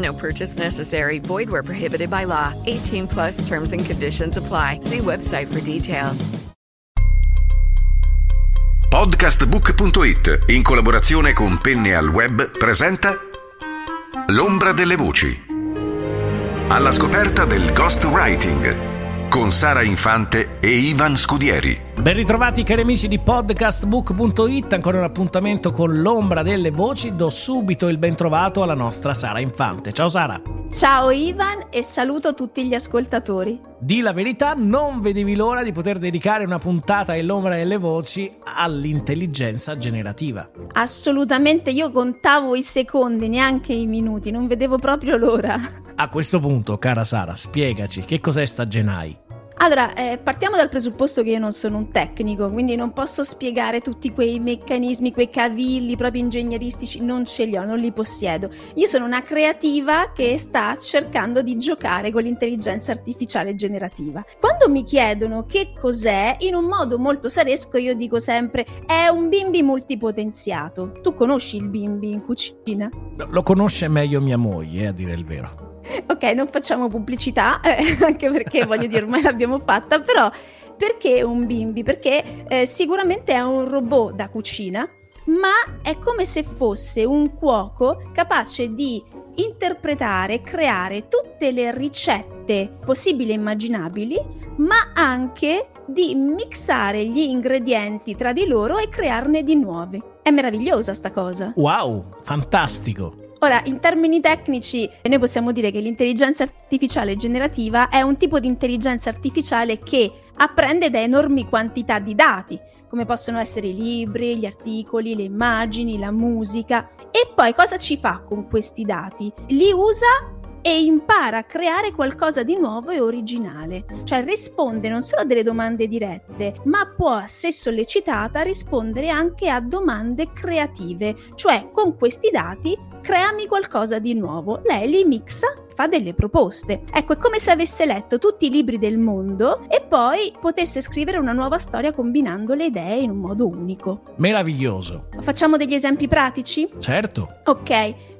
No purchase necessary. Void where prohibited by law. 18 plus terms and conditions apply. See website for details. Podcastbook.it, in collaborazione con Penne al Web, presenta L'ombra delle voci. Alla scoperta del ghostwriting con Sara Infante e Ivan Scudieri. Ben ritrovati cari amici di podcastbook.it, ancora un appuntamento con l'ombra delle voci, do subito il ben trovato alla nostra Sara Infante. Ciao Sara! Ciao Ivan e saluto tutti gli ascoltatori. Di la verità, non vedevi l'ora di poter dedicare una puntata dell'ombra delle voci all'intelligenza generativa. Assolutamente, io contavo i secondi, neanche i minuti, non vedevo proprio l'ora. A questo punto, cara Sara, spiegaci che cos'è sta Genai? Allora, eh, partiamo dal presupposto che io non sono un tecnico, quindi non posso spiegare tutti quei meccanismi, quei cavilli proprio ingegneristici, non ce li ho, non li possiedo. Io sono una creativa che sta cercando di giocare con l'intelligenza artificiale generativa. Quando mi chiedono che cos'è, in un modo molto saresco io dico sempre è un bimbi multipotenziato. Tu conosci il bimbi in cucina? Lo conosce meglio mia moglie, a dire il vero. Ok, non facciamo pubblicità, eh, anche perché voglio dire, ormai l'abbiamo fatta, però perché un bimbi? Perché eh, sicuramente è un robot da cucina, ma è come se fosse un cuoco capace di interpretare creare tutte le ricette possibili e immaginabili, ma anche di mixare gli ingredienti tra di loro e crearne di nuovi. È meravigliosa sta cosa. Wow, fantastico. Ora, in termini tecnici, noi possiamo dire che l'intelligenza artificiale generativa è un tipo di intelligenza artificiale che apprende da enormi quantità di dati, come possono essere i libri, gli articoli, le immagini, la musica. E poi cosa ci fa con questi dati? Li usa e impara a creare qualcosa di nuovo e originale. Cioè risponde non solo a delle domande dirette, ma può, se sollecitata, rispondere anche a domande creative. Cioè con questi dati creami qualcosa di nuovo. Lei li mixa fa delle proposte. Ecco, è come se avesse letto tutti i libri del mondo e poi potesse scrivere una nuova storia combinando le idee in un modo unico. Meraviglioso. Facciamo degli esempi pratici? Certo. Ok,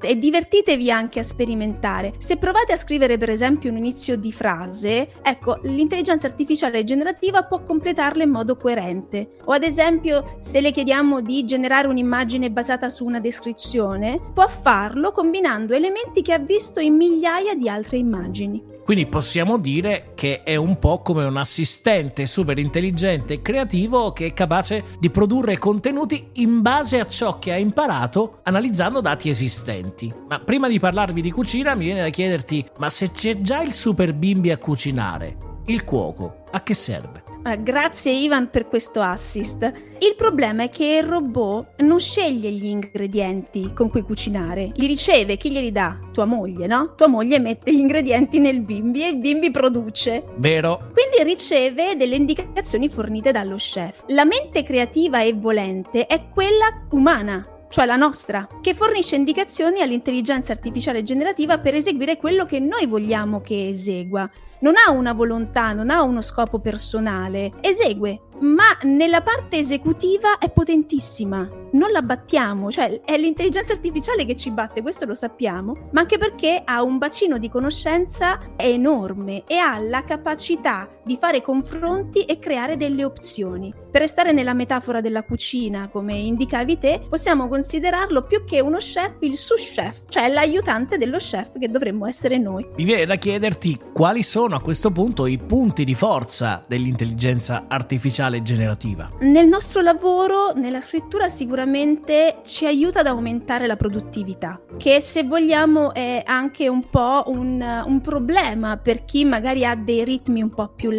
e divertitevi anche a sperimentare. Se provate a scrivere per esempio un inizio di frase, ecco, l'intelligenza artificiale generativa può completarla in modo coerente. O ad esempio, se le chiediamo di generare un'immagine basata su una descrizione, può farlo combinando elementi che ha visto in migliaia migliaia di altre immagini. Quindi possiamo dire che è un po' come un assistente super intelligente e creativo che è capace di produrre contenuti in base a ciò che ha imparato analizzando dati esistenti. Ma prima di parlarvi di cucina mi viene da chiederti, ma se c'è già il super bimbi a cucinare, il cuoco, a che serve? Eh, grazie Ivan per questo assist. Il problema è che il robot non sceglie gli ingredienti con cui cucinare, li riceve, chi glieli dà? Tua moglie, no? Tua moglie mette gli ingredienti nel bimbi e il bimbi produce. Vero. Quindi riceve delle indicazioni fornite dallo chef. La mente creativa e volente è quella umana, cioè la nostra, che fornisce indicazioni all'intelligenza artificiale generativa per eseguire quello che noi vogliamo che esegua. Non ha una volontà, non ha uno scopo personale, esegue, ma nella parte esecutiva è potentissima. Non la battiamo, cioè è l'intelligenza artificiale che ci batte, questo lo sappiamo, ma anche perché ha un bacino di conoscenza enorme e ha la capacità di fare confronti e creare delle opzioni. Per restare nella metafora della cucina, come indicavi te, possiamo considerarlo più che uno chef il sous chef, cioè l'aiutante dello chef che dovremmo essere noi. Mi viene da chiederti quali sono a questo punto i punti di forza dell'intelligenza artificiale generativa. Nel nostro lavoro, nella scrittura sicuramente ci aiuta ad aumentare la produttività, che se vogliamo è anche un po' un, un problema per chi magari ha dei ritmi un po' più lenti.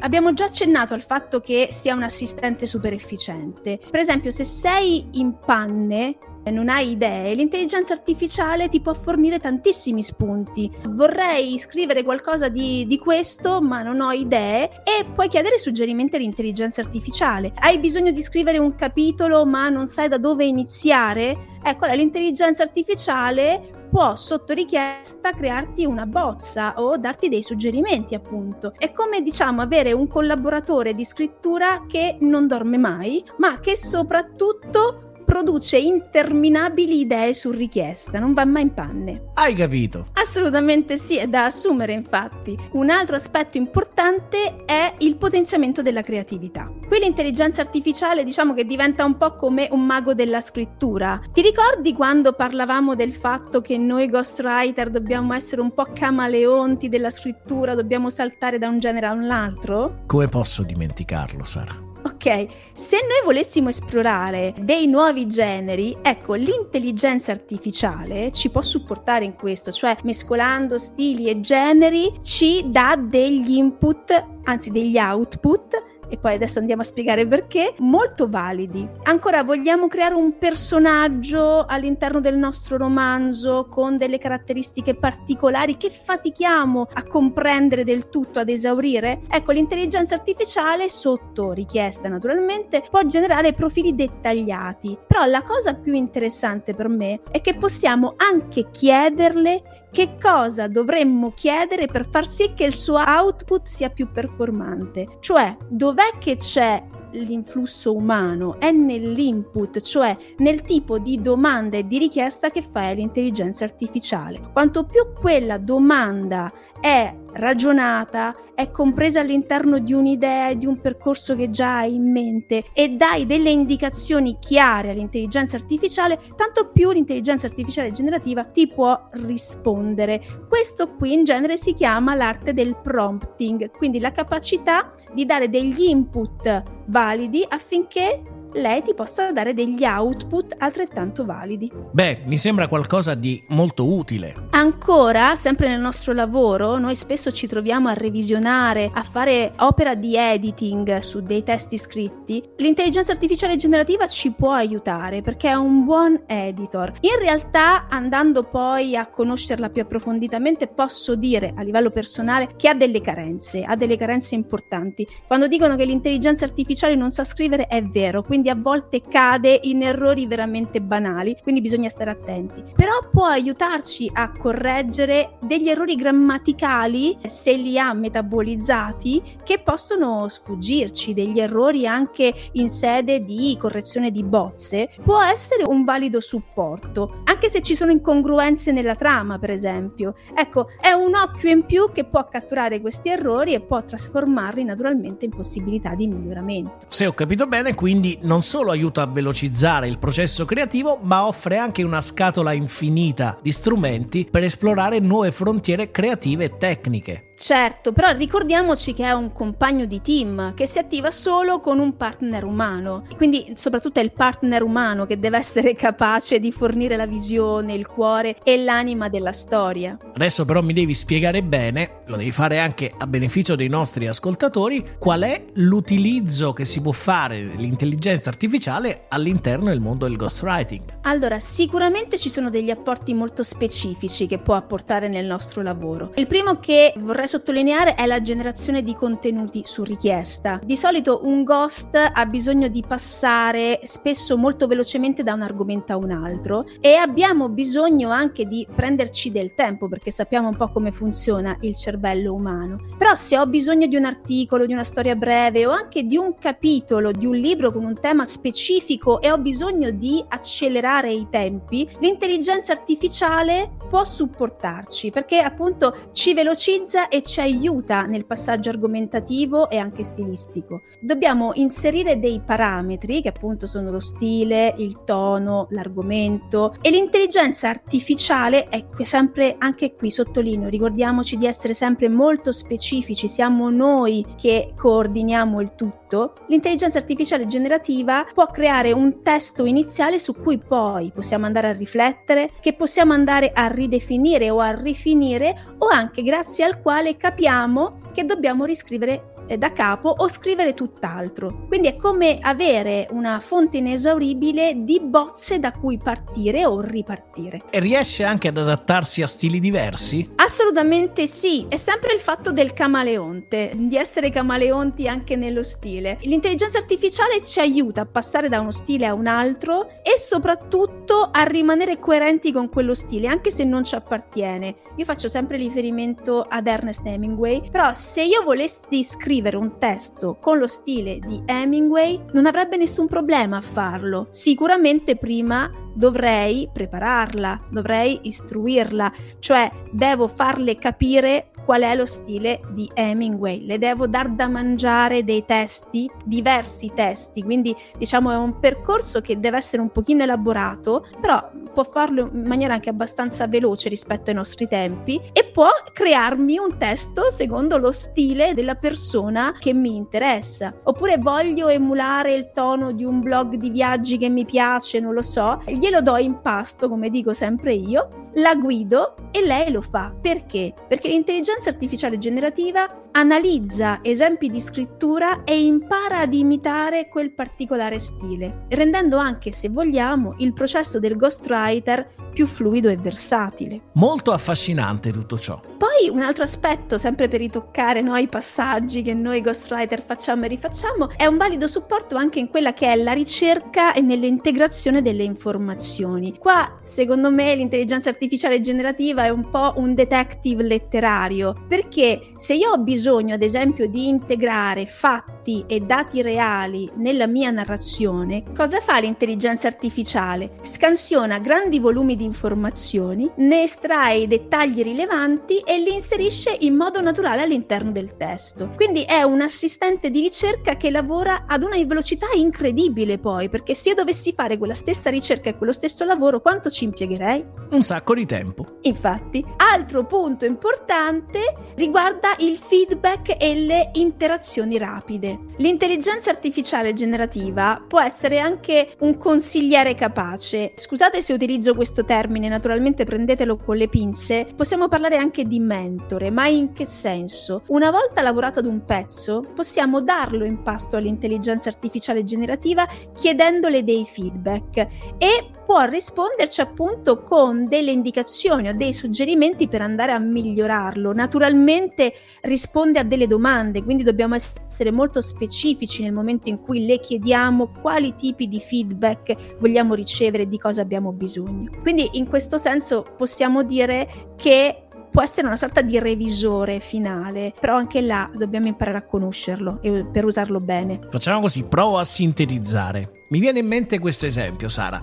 Abbiamo già accennato al fatto che sia un assistente super efficiente. Per esempio, se sei in panne, non hai idee, l'intelligenza artificiale ti può fornire tantissimi spunti. Vorrei scrivere qualcosa di, di, questo, ma non ho idee, e puoi chiedere suggerimenti all'intelligenza artificiale. Hai bisogno di scrivere un capitolo, ma non sai da dove iniziare? Ecco, l'intelligenza artificiale può sotto richiesta crearti una bozza o darti dei suggerimenti appunto. È come diciamo avere un collaboratore di scrittura che non dorme mai, ma che soprattutto produce interminabili idee su richiesta, non va mai in panne. Hai capito? Assolutamente sì, è da assumere infatti. Un altro aspetto importante è il potenziamento della creatività. Qui l'intelligenza artificiale diciamo che diventa un po' come un mago della scrittura. Ti ricordi quando parlavamo del fatto che noi ghostwriter dobbiamo essere un po' camaleonti della scrittura, dobbiamo saltare da un genere a un altro? Come posso dimenticarlo, Sara? Ok, se noi volessimo esplorare dei nuovi generi, ecco, l'intelligenza artificiale ci può supportare in questo, cioè mescolando stili e generi ci dà degli input, anzi degli output e poi adesso andiamo a spiegare perché, molto validi. Ancora, vogliamo creare un personaggio all'interno del nostro romanzo con delle caratteristiche particolari che fatichiamo a comprendere del tutto, ad esaurire? Ecco, l'intelligenza artificiale, sotto richiesta naturalmente, può generare profili dettagliati. Però la cosa più interessante per me è che possiamo anche chiederle che cosa dovremmo chiedere per far sì che il suo output sia più performante. Cioè, dov'è che c'è l'influsso umano è nell'input, cioè nel tipo di domanda e di richiesta che fai all'intelligenza artificiale. Quanto più quella domanda è ragionata, è compresa all'interno di un'idea e di un percorso che già hai in mente e dai delle indicazioni chiare all'intelligenza artificiale, tanto più l'intelligenza artificiale generativa ti può rispondere. Questo qui in genere si chiama l'arte del prompting, quindi la capacità di dare degli input validi affinché lei ti possa dare degli output altrettanto validi. Beh, mi sembra qualcosa di molto utile. Ancora, sempre nel nostro lavoro, noi spesso ci troviamo a revisionare, a fare opera di editing su dei testi scritti. L'intelligenza artificiale generativa ci può aiutare perché è un buon editor. In realtà, andando poi a conoscerla più approfonditamente, posso dire a livello personale che ha delle carenze, ha delle carenze importanti. Quando dicono che l'intelligenza artificiale non sa scrivere è vero, quindi quindi a volte cade in errori veramente banali, quindi bisogna stare attenti. Però può aiutarci a correggere degli errori grammaticali se li ha metabolizzati che possono sfuggirci, degli errori anche in sede di correzione di bozze, può essere un valido supporto, anche se ci sono incongruenze nella trama, per esempio. Ecco, è un occhio in più che può catturare questi errori e può trasformarli naturalmente in possibilità di miglioramento. Se ho capito bene, quindi non solo aiuta a velocizzare il processo creativo, ma offre anche una scatola infinita di strumenti per esplorare nuove frontiere creative e tecniche. Certo, però ricordiamoci che è un compagno di team che si attiva solo con un partner umano. Quindi soprattutto è il partner umano che deve essere capace di fornire la visione, il cuore e l'anima della storia. Adesso però mi devi spiegare bene, lo devi fare anche a beneficio dei nostri ascoltatori, qual è l'utilizzo che si può fare dell'intelligenza artificiale all'interno del mondo del ghostwriting. Allora, sicuramente ci sono degli apporti molto specifici che può apportare nel nostro lavoro. Il primo che vorrei vorrei sottolineare è la generazione di contenuti su richiesta. Di solito un ghost ha bisogno di passare spesso molto velocemente da un argomento a un altro e abbiamo bisogno anche di prenderci del tempo perché sappiamo un po' come funziona il cervello umano. Però se ho bisogno di un articolo, di una storia breve o anche di un capitolo di un libro con un tema specifico e ho bisogno di accelerare i tempi, l'intelligenza artificiale può supportarci perché appunto ci velocizza e e ci aiuta nel passaggio argomentativo e anche stilistico. Dobbiamo inserire dei parametri che appunto sono lo stile, il tono, l'argomento e l'intelligenza artificiale è sempre anche qui sottolineo, ricordiamoci di essere sempre molto specifici, siamo noi che coordiniamo il tutto. L'intelligenza artificiale generativa può creare un testo iniziale su cui poi possiamo andare a riflettere, che possiamo andare a ridefinire o a rifinire o anche grazie al quale capiamo che dobbiamo riscrivere eh, da capo o scrivere tutt'altro. Quindi è come avere una fonte inesauribile di bozze da cui partire o ripartire. E riesce anche ad adattarsi a stili diversi? Assolutamente sì, è sempre il fatto del camaleonte, di essere camaleonti anche nello stile. L'intelligenza artificiale ci aiuta a passare da uno stile a un altro e soprattutto a rimanere coerenti con quello stile, anche se non ci appartiene. Io faccio sempre riferimento ad Ernest Hemingway, però se io volessi scrivere un testo con lo stile di Hemingway non avrebbe nessun problema a farlo. Sicuramente prima dovrei prepararla, dovrei istruirla, cioè devo farle capire qual è lo stile di Hemingway, le devo dar da mangiare dei testi, diversi testi, quindi diciamo è un percorso che deve essere un pochino elaborato, però può farlo in maniera anche abbastanza veloce rispetto ai nostri tempi e può crearmi un testo secondo lo stile della persona che mi interessa. Oppure voglio emulare il tono di un blog di viaggi che mi piace, non lo so, glielo do in pasto, come dico sempre io, la guido e lei lo fa. Perché? Perché l'intelligenza artificiale generativa analizza esempi di scrittura e impara ad imitare quel particolare stile, rendendo anche, se vogliamo, il processo del ghostwriter più fluido e versatile. Molto affascinante tutto ciò. Poi un altro aspetto, sempre per ritoccare no, i passaggi che noi ghostwriter facciamo e rifacciamo, è un valido supporto anche in quella che è la ricerca e nell'integrazione delle informazioni. Qua, secondo me, l'intelligenza artificiale generativa è un po' un detective letterario, perché se io ho bisogno, ad esempio, di integrare fatti e dati reali nella mia narrazione, cosa fa l'intelligenza artificiale? Scansiona grandi volumi di informazioni, ne estrae i dettagli rilevanti e li inserisce in modo naturale all'interno del testo. Quindi è un assistente di ricerca che lavora ad una velocità incredibile poi, perché se io dovessi fare quella stessa ricerca e quello stesso lavoro, quanto ci impiegherei? Un sacco di tempo. Infatti, altro punto importante riguarda il feedback e le interazioni rapide. L'intelligenza artificiale generativa può essere anche un consigliere capace. Scusate se utilizzo questo termine, naturalmente prendetelo con le pinze, possiamo parlare anche di mentore, ma in che senso? Una volta lavorato ad un pezzo, possiamo darlo in pasto all'intelligenza artificiale generativa chiedendole dei feedback e può risponderci appunto con delle indicazioni o dei suggerimenti per andare a migliorarlo. Naturalmente risponde a delle domande, quindi dobbiamo essere molto specifici nel momento in cui le chiediamo quali tipi di feedback vogliamo ricevere di cosa abbiamo bisogno. Quindi in questo senso possiamo dire che può essere una sorta di revisore finale, però anche là dobbiamo imparare a conoscerlo e per usarlo bene. Facciamo così, provo a sintetizzare. Mi viene in mente questo esempio, Sara.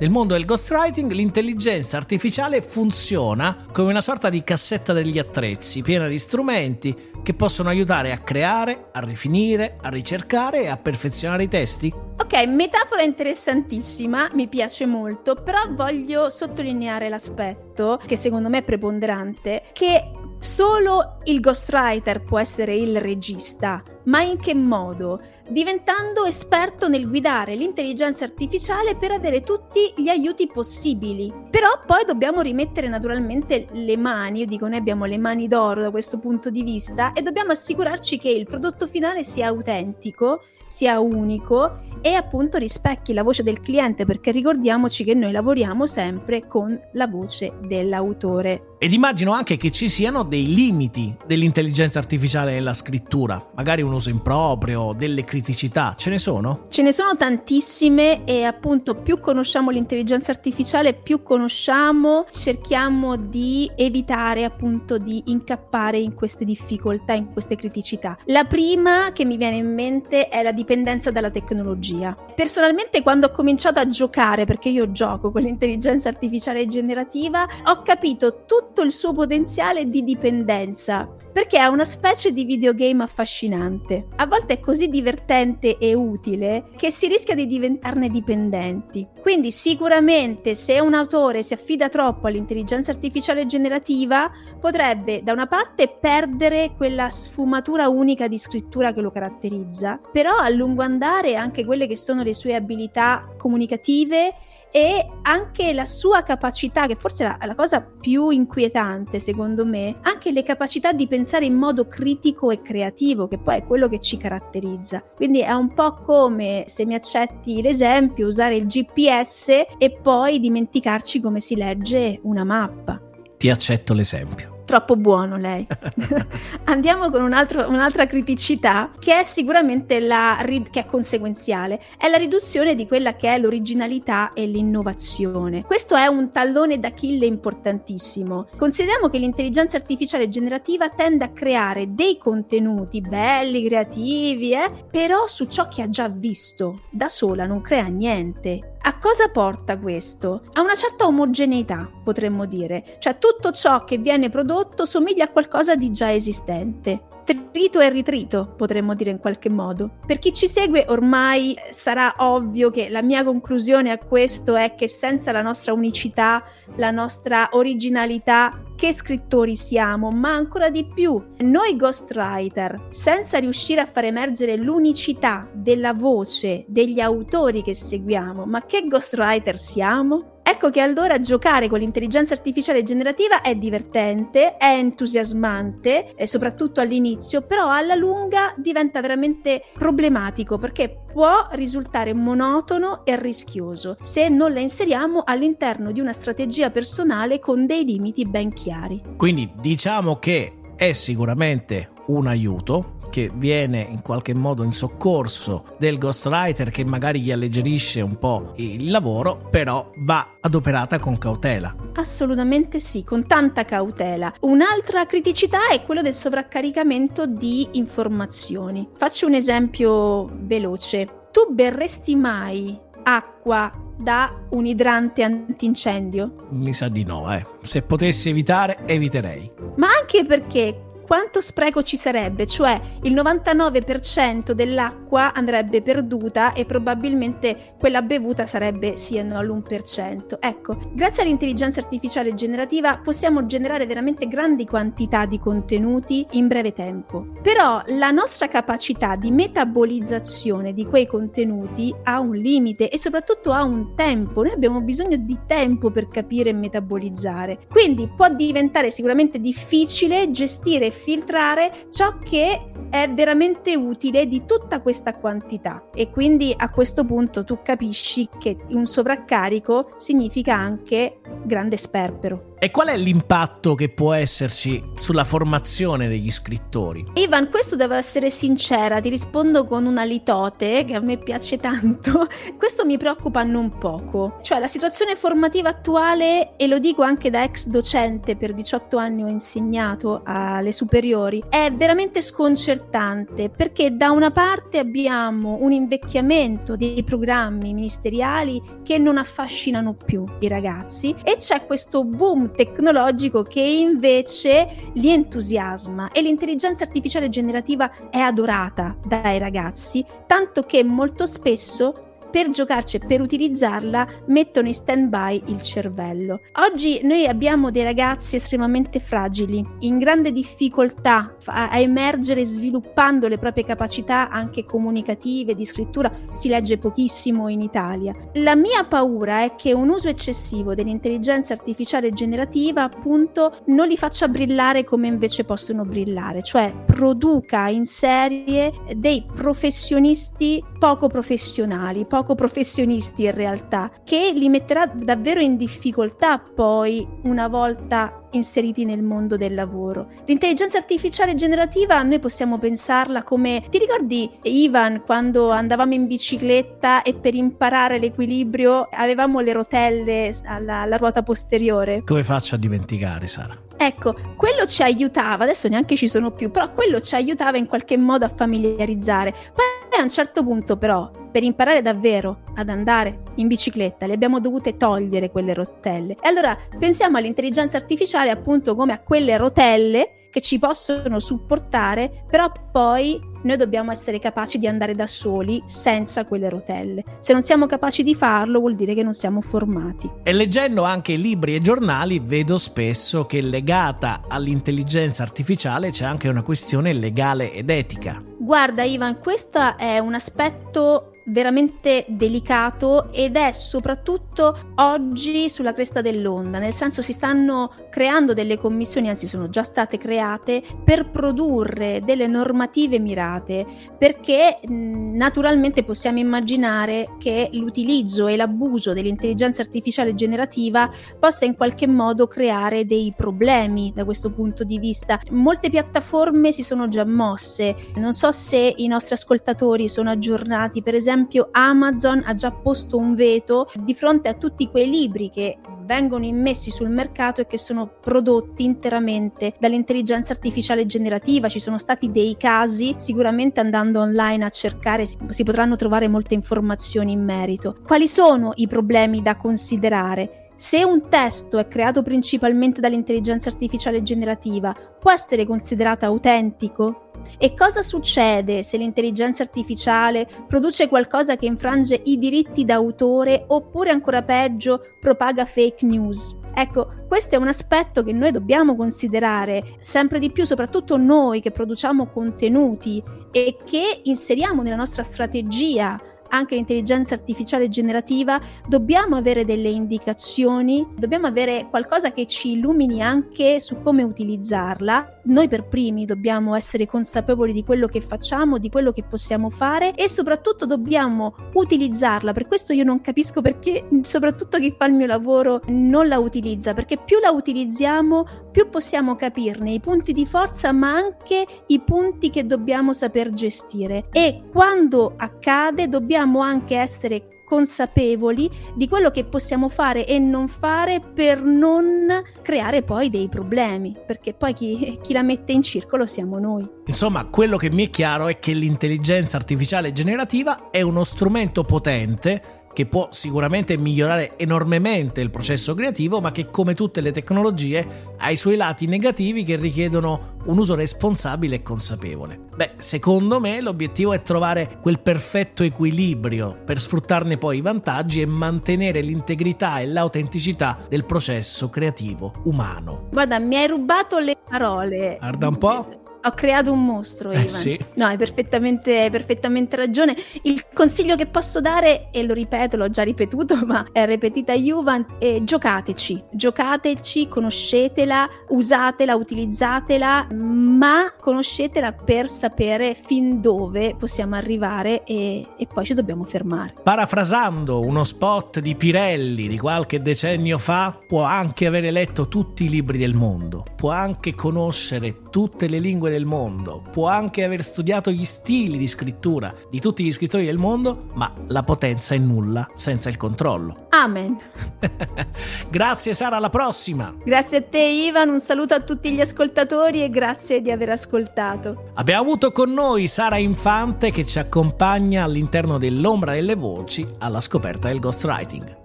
Nel mondo del ghostwriting l'intelligenza artificiale funziona come una sorta di cassetta degli attrezzi, piena di strumenti che possono aiutare a creare, a rifinire, a ricercare e a perfezionare i testi. Ok, metafora interessantissima, mi piace molto, però voglio sottolineare l'aspetto, che secondo me è preponderante, che Solo il ghostwriter può essere il regista, ma in che modo? Diventando esperto nel guidare l'intelligenza artificiale per avere tutti gli aiuti possibili. Però poi dobbiamo rimettere naturalmente le mani, io dico noi abbiamo le mani d'oro da questo punto di vista e dobbiamo assicurarci che il prodotto finale sia autentico sia unico e appunto rispecchi la voce del cliente perché ricordiamoci che noi lavoriamo sempre con la voce dell'autore. Ed immagino anche che ci siano dei limiti dell'intelligenza artificiale nella scrittura, magari un uso improprio, delle criticità, ce ne sono? Ce ne sono tantissime e appunto più conosciamo l'intelligenza artificiale, più conosciamo, cerchiamo di evitare appunto di incappare in queste difficoltà, in queste criticità. La prima che mi viene in mente è la dipendenza dalla tecnologia. Personalmente quando ho cominciato a giocare, perché io gioco con l'intelligenza artificiale generativa, ho capito tutto tutto il suo potenziale di dipendenza, perché è una specie di videogame affascinante. A volte è così divertente e utile che si rischia di diventarne dipendenti. Quindi sicuramente se un autore si affida troppo all'intelligenza artificiale generativa, potrebbe da una parte perdere quella sfumatura unica di scrittura che lo caratterizza, però a lungo andare anche quelle che sono le sue abilità comunicative e anche la sua capacità, che forse è la, la, cosa più inquietante secondo me, anche le capacità di pensare in modo critico e creativo, che poi è quello che ci caratterizza. Quindi è un po' come, se mi accetti l'esempio, usare il GPS e poi dimenticarci come si legge una mappa. Ti accetto l'esempio. Troppo buono lei. Andiamo con un altro, un'altra criticità che è sicuramente la che è conseguenziale, è la riduzione di quella che è l'originalità e l'innovazione. Questo è un tallone d'Achille importantissimo. Consideriamo che l'intelligenza artificiale generativa tende a creare dei contenuti belli, creativi, eh, però su ciò che ha già visto. Da sola non crea niente a cosa porta questo? A una certa omogeneità, potremmo dire, cioè tutto ciò che viene prodotto somiglia a qualcosa di già esistente trito e ritrito, potremmo dire in qualche modo. Per chi ci segue ormai sarà ovvio che la mia conclusione a questo è che senza la nostra unicità, la nostra originalità, che scrittori siamo, ma ancora di più, noi ghostwriter, senza riuscire a far emergere l'unicità della voce degli autori che seguiamo, ma che ghostwriter siamo? Ecco che allora giocare con l'intelligenza artificiale generativa è divertente, è entusiasmante, e soprattutto all'inizio, però alla lunga diventa veramente problematico perché può risultare monotono e rischioso se non la inseriamo all'interno di una strategia personale con dei limiti ben chiari. Quindi diciamo che è sicuramente un aiuto, che viene in qualche modo in soccorso del ghostwriter che magari gli alleggerisce un po' il lavoro, però va adoperata con cautela. Assolutamente sì, con tanta cautela. Un'altra criticità è quello del sovraccaricamento di informazioni. Faccio un esempio veloce. Tu berresti mai acqua da un idrante antincendio? Mi sa di no, eh. Se potessi evitare, eviterei. Ma anche perché quanto spreco ci sarebbe, cioè il 99% dell'acqua andrebbe perduta e probabilmente quella bevuta sarebbe siano all'1%. Ecco, grazie all'intelligenza artificiale generativa possiamo generare veramente grandi quantità di contenuti in breve tempo. Però la nostra capacità di metabolizzazione di quei contenuti ha un limite e soprattutto ha un tempo. Noi abbiamo bisogno di tempo per capire e metabolizzare. Quindi può diventare sicuramente difficile gestire filtrare ciò che è veramente utile di tutta questa quantità e quindi a questo punto tu capisci che un sovraccarico significa anche grande sperpero. E qual è l'impatto che può esserci sulla formazione degli scrittori? Ivan, questo devo essere sincera, ti rispondo con una litote che a me piace tanto. Questo mi preoccupa non poco. Cioè la situazione formativa attuale, e lo dico anche da ex docente, per 18 anni ho insegnato alle superiori, è veramente sconcertante perché da una parte abbiamo un invecchiamento dei programmi ministeriali che non affascinano più i ragazzi e c'è questo boom tecnologico che invece li entusiasma e l'intelligenza artificiale generativa è adorata dai ragazzi, tanto che molto spesso per giocarci e per utilizzarla mettono in stand by il cervello. Oggi noi abbiamo dei ragazzi estremamente fragili, in grande difficoltà a emergere sviluppando le proprie capacità anche comunicative, di scrittura, si legge pochissimo in Italia. La mia paura è che un uso eccessivo dell'intelligenza artificiale generativa appunto non li faccia brillare come invece possono brillare, cioè produca in serie dei professionisti poco professionali, poco poco professionisti in realtà, che li metterà davvero in difficoltà poi una volta inseriti nel mondo del lavoro. L'intelligenza artificiale generativa noi possiamo pensarla come ti ricordi Ivan quando andavamo in bicicletta e per imparare l'equilibrio avevamo le rotelle alla, alla ruota posteriore? Come faccio a dimenticare Sara? Ecco, quello ci aiutava, adesso neanche ci sono più, però quello ci aiutava in qualche modo a familiarizzare. Poi a un certo punto però per imparare davvero ad andare in bicicletta le abbiamo dovute togliere quelle rotelle. E allora pensiamo all'intelligenza artificiale appunto come a quelle rotelle che ci possono supportare, però poi noi dobbiamo essere capaci di andare da soli senza quelle rotelle. Se non siamo capaci di farlo vuol dire che non siamo formati. E leggendo anche libri e giornali vedo spesso che legata all'intelligenza artificiale c'è anche una questione legale ed etica. Guarda Ivan, questo è un aspetto veramente delicato ed è soprattutto oggi sulla cresta dell'onda, nel senso si stanno creando delle commissioni, anzi sono già state create, per produrre delle normative mirate, perché naturalmente possiamo immaginare che l'utilizzo e l'abuso dell'intelligenza artificiale generativa possa in qualche modo creare dei problemi da questo punto di vista. Molte piattaforme si sono già mosse, non so se i nostri ascoltatori sono aggiornati, per esempio esempio Amazon ha già posto un veto di fronte a tutti quei libri che vengono immessi sul mercato e che sono prodotti interamente dall'intelligenza artificiale generativa. Ci sono stati dei casi, sicuramente andando online a cercare si potranno trovare molte informazioni in merito. Quali sono i problemi da considerare? Se un testo è creato principalmente dall'intelligenza artificiale generativa, può essere considerato autentico? E cosa succede se l'intelligenza artificiale produce qualcosa che infrange i diritti d'autore oppure ancora peggio propaga fake news? Ecco, questo è un aspetto che noi dobbiamo considerare sempre di più, soprattutto noi che produciamo contenuti e che inseriamo nella nostra strategia anche l'intelligenza artificiale generativa, dobbiamo avere delle indicazioni, dobbiamo avere qualcosa che ci illumini anche su come utilizzarla. Noi per primi dobbiamo essere consapevoli di quello che facciamo, di quello che possiamo fare e soprattutto dobbiamo utilizzarla. Per questo io non capisco perché soprattutto chi fa il mio lavoro non la utilizza, perché più la utilizziamo, più possiamo capirne i punti di forza, ma anche i punti che dobbiamo saper gestire. E quando accade dobbiamo dobbiamo anche essere consapevoli di quello che possiamo fare e non fare per non creare poi dei problemi, perché poi chi, chi, la mette in circolo siamo noi. Insomma, quello che mi è chiaro è che l'intelligenza artificiale generativa è uno strumento potente che può sicuramente migliorare enormemente il processo creativo, ma che come tutte le tecnologie ha i suoi lati negativi che richiedono un uso responsabile e consapevole. Beh, secondo me l'obiettivo è trovare quel perfetto equilibrio per sfruttarne poi i vantaggi e mantenere l'integrità e l'autenticità del processo creativo umano. Guarda, mi hai rubato le parole. Guarda un po'. Ho creato un mostro, eh, Ivan. Eh sì. No, hai perfettamente, hai perfettamente, ragione. Il consiglio che posso dare, e lo ripeto, l'ho già ripetuto, ma è ripetita Juvan, è giocateci. Giocateci, conoscetela, usatela, utilizzatela, ma conoscetela per sapere fin dove possiamo arrivare e, e poi ci dobbiamo fermare. Parafrasando uno spot di Pirelli di qualche decennio fa, può anche avere letto tutti i libri del mondo, può anche conoscere tutte le lingue del mondo, può anche aver studiato gli stili di scrittura di tutti gli scrittori del mondo, ma la potenza è nulla senza il controllo. Amen. grazie Sara, alla prossima. Grazie a te Ivan, un saluto a tutti gli ascoltatori e grazie di aver ascoltato. Abbiamo avuto con noi Sara Infante che ci accompagna all'interno dell'ombra delle voci alla scoperta del ghostwriting.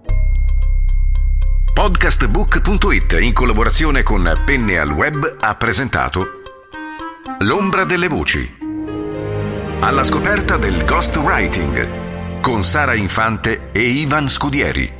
Podcastbook.it in collaborazione con Penne al Web ha presentato L'ombra delle voci. Alla scoperta del ghostwriting con Sara Infante e Ivan Scudieri.